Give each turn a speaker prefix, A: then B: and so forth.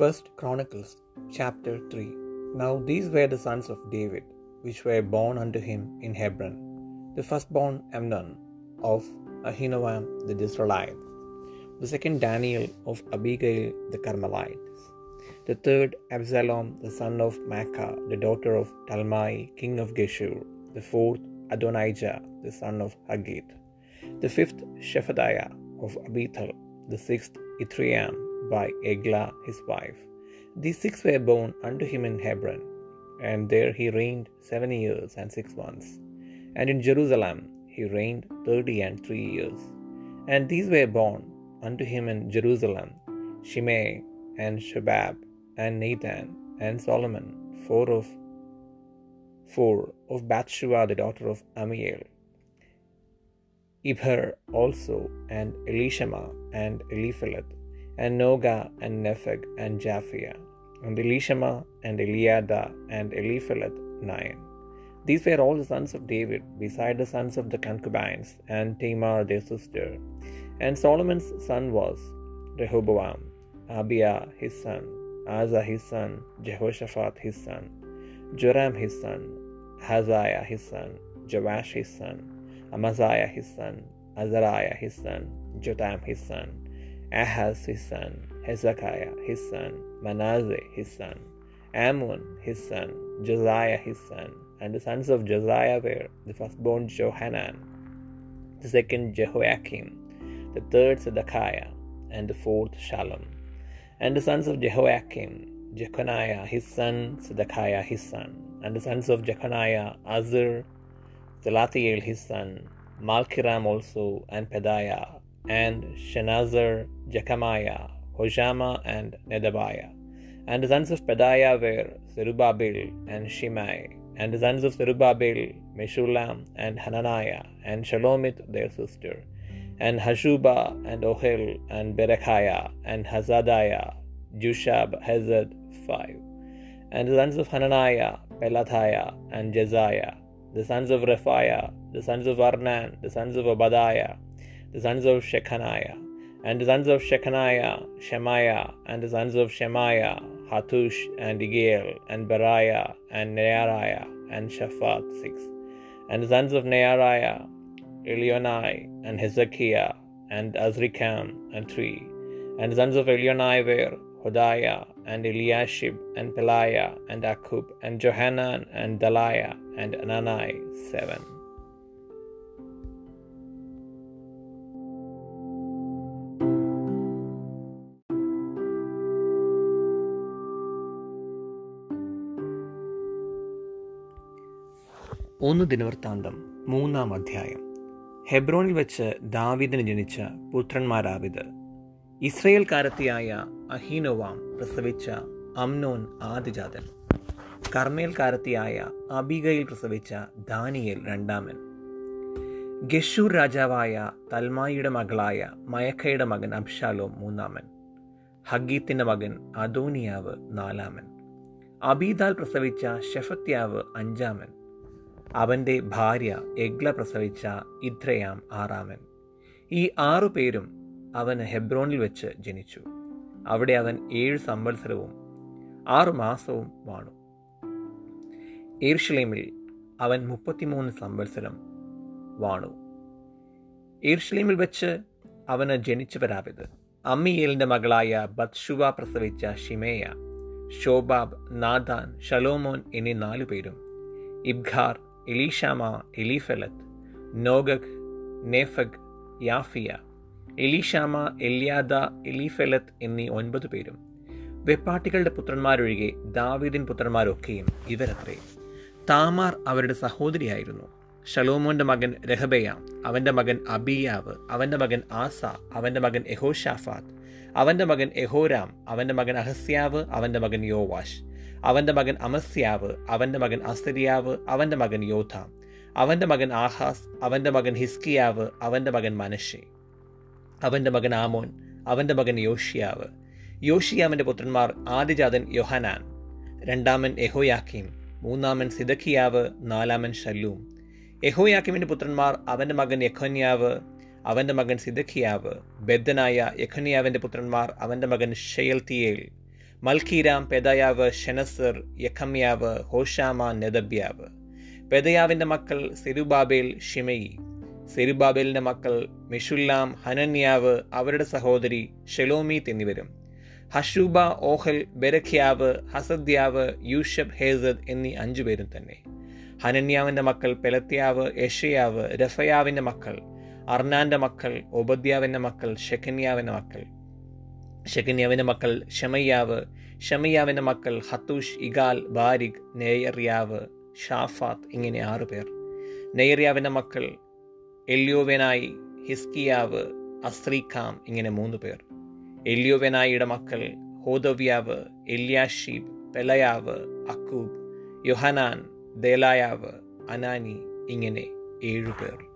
A: First Chronicles chapter 3 Now these were the sons of David, which were born unto him in Hebron. The firstborn Amnon of Ahinoam the Israelite, the second Daniel of Abigail the Carmelite, the third Absalom the son of Maacah, the daughter of Talmai king of Geshur, the fourth Adonijah the son of Haggith, the fifth Shephatiah of Abital, the sixth Ithream by Eglah his wife. These six were born unto him in Hebron, and there he reigned seven years and six months. And in Jerusalem he reigned thirty and three years. And these were born unto him in Jerusalem Shimei and Shobab and Nathan and Solomon, four of four of Bathsheba the daughter of Ammiel. Ibhar also, and Elishama and Eliphelet, and Nogah and Nepheg and Japhia, and Elishama and Eliada and Eliphelet nine. These were all the sons of David, beside the sons of the concubines, and Tamar their sister. And Solomon's son was Rehoboam, Abia his son, Asa his son, Jehoshaphat his son, Joram his son, Haziah his son, Joash his son, Amaziah his son, Azariah his son, Jotham his son, Ahaz his son, Hezekiah his son, Manasseh his son, Amon his son, Josiah his son, and the sons of Josiah were the firstborn Johanan, the second Jehoiakim, the third Zedekiah, and the fourth Shallum. And the sons of Jehoiakim, Jeconiah his son, Zedekiah his son, and the sons of Jeconiah, Azur, Zelathiel his son, Malchiram also, and Pedaiah, and Shenazar, Jecamiah, Hoshama, and Nedabiah. And the sons of Pedaiah were Zerubbabel and Shimei. And the sons of Zerubbabel, Meshullam, and Hananiah, and Shelomith their sister, and Hashubah, and Ohel, and Berechiah, and Hasadiah, Jushab, Hezed, five. And the sons of Hananiah, Pelatiah, and Jeziah, the sons of Rephiah, the sons of Arnan, the sons of Obadiah, the sons of Shechaniah, and the sons of Shechaniah, Shemaiah, and the sons of Shemaiah, Hattush, and Igal, and Beriah, and Neariah, and Shaphat, six. And the sons of Neariah, Elionai, and Hezekiah, and Azrikam, and three. And the sons of Elionai were Hodaiah, and Eliashib, and Pelaiah, and Akub, and Johanan, and Dalaiah, and Anani, seven. ഒന്ന് ദിനവൃത്താന്തം മൂന്നാം അധ്യായം. ഹെബ്രോണിൽ വെച്ച് ദാവിദിന് ജനിച്ച പുത്രന്മാരാവിത്. ഇസ്രയേൽക്കാരത്തിയായ Ahinoam പ്രസവിച്ച അംനോൻ ആദിജാതൻ കർമ്മേൽക്കാരത്തിയായ അബിഗയിൽ പ്രസവിച്ച Daniel രണ്ടാമൻ. ഗഷൂർ രാജാവായ തൽമായിയുടെ മകളായ മയക്കയുടെ മകൻ അബ്ഷാലോം മൂന്നാമൻ. ഹഗീത്തിന്റെ മകൻ അദോനിയാവ് നാലാമൻ. അബീദാൽ പ്രസവിച്ച ഷെഫത്യാവ് അഞ്ചാമൻ. അവന്റെ ഭാര്യ എഗ്ല പ്രസവിച്ച ഇത്രയാം ആറാമൻ. ഈ ആറു പേരും അവന് ഹെബ്രോണിൽ വെച്ച് ജനിച്ചു. അവിടെ അവൻ ഏഴ് സംവത്സരവും ആറു മാസവും വാണു. ഏർഷലേമിൽ അവൻ മുപ്പത്തിമൂന്ന് സംവത്സരം വാണു. ഏർഷലേമിൽ വെച്ച് അവന് ജനിച്ചു വരാവിത് അമ്മിയേലിന്റെ മകളായ ബത്ഷുവ പ്രസവിച്ച ഷിമേയ ഷോബാബ് നാദാൻ ഷലോമോൻ എന്നീ നാലു പേരും ഇബ്ഖാർ എലീഷാമ എലീഫലത്ത് നോഗക് നേഫഗ് യാഫിയ. എലീഷാമ എല്യാദ എലീഫലത്ത് എന്നീ ഒൻപത് പേരും വെപ്പാട്ടികളുടെ പുത്രന്മാരൊഴികെ ദാവീദിൻ പുത്രന്മാരൊക്കെയും ഇവരത്രേ. താമാർ അവരുടെ സഹോദരിയായിരുന്നു. ഷലോമോന്റെ മകൻ രഹബയ അവന്റെ മകൻ അബിയാവ് അവന്റെ മകൻ ആസ അവന്റെ മകൻ എഹോഷാഫാത്ത് അവന്റെ മകൻ എഹോരാം അവന്റെ മകൻ അഹസ്യാവ് അവന്റെ മകൻ യോവാഷ് അവന്റെ മകൻ അമസ്യാവ് അവന്റെ മകൻ അസരിയാവ് അവന്റെ മകൻ യോധ അവന്റെ മകൻ ആഹാസ് അവന്റെ മകൻ ഹിസ്കിയാവ് അവന്റെ മകൻ മനഷെ അവന്റെ മകൻ ആമോൻ അവന്റെ മകൻ യോഷിയാവ് യോഷിയാമിന്റെ പുത്രന്മാർ ആദിജാതൻ യൊഹനാൻ രണ്ടാമൻ എഹോയാക്കീം മൂന്നാമൻ സിദക്കിയാവ് നാലാമൻ ഷല്ലൂം യഹോയാക്കിമിന്റെ പുത്രന്മാർ അവന്റെ മകൻ യഖോന്യാവ് അവന്റെ മകൻ സിദക്കിയാവ് ബെദ്ദനായ യഖോന്യാവിന്റെ പുത്രന്മാർ അവന്റെ മകൻ ഷെയൽത്തിയേൽ മൽക്കീരാം പെദയാവ് ഷെനസർ യഖമ്യാവ് ഹോഷാമ നെദബ്യാവ്. പെദയാവിന്റെ മക്കൾ സെരുബാബേൽ ഷിമയി. സെരുബാബേലിന്റെ മക്കൾ മിഷുല്ലാം ഹനന്യാവ് അവരുടെ സഹോദരി ഷെലോമീത്ത് എന്നിവരും. ഹഷൂബ ഓഹൽ ബെരഖ്യാവ് ഹസദ്യാവ് യൂഷബ് ഹേസദ് എന്നീ അഞ്ചുപേരും തന്നെ. ഹനന്യാവിന്റെ മക്കൾ പെലത്യാവ് യഷയാവ് രഫയാവിന്റെ മക്കൾ അർണാന്റെ മക്കൾ ഒബദ്യാവിന്റെ മക്കൾ ഷെഖന്യാവിന്റെ മക്കൾ ഷെഖന്യാവിന്റെ മക്കൾ ഷമയ്യാവ് ഷമയ്യാവിന്റെ മക്കൾ ഹത്തൂഷ് ഇഗാൽ ബാരിഖ് നെയ്യറിയാവ് ഷാഫാത്ത് ഇങ്ങനെ ആറു പേർ. നെയർയാവിന്റെ മക്കൾ എല്യോവെനായി ഹിസ്കിയാവ് അസ്രീഖാം ഇങ്ങനെ മൂന്ന് പേർ. എല്യോവെനായിയുടെ മക്കൾ ഹോദവ്യാവ് എല്യാഷീബ് പെലയാവ് അക്കൂബ് യൊഹനാൻ ദേലായാവ് അനാനി ഇങ്ങനെ ഏഴുപേർ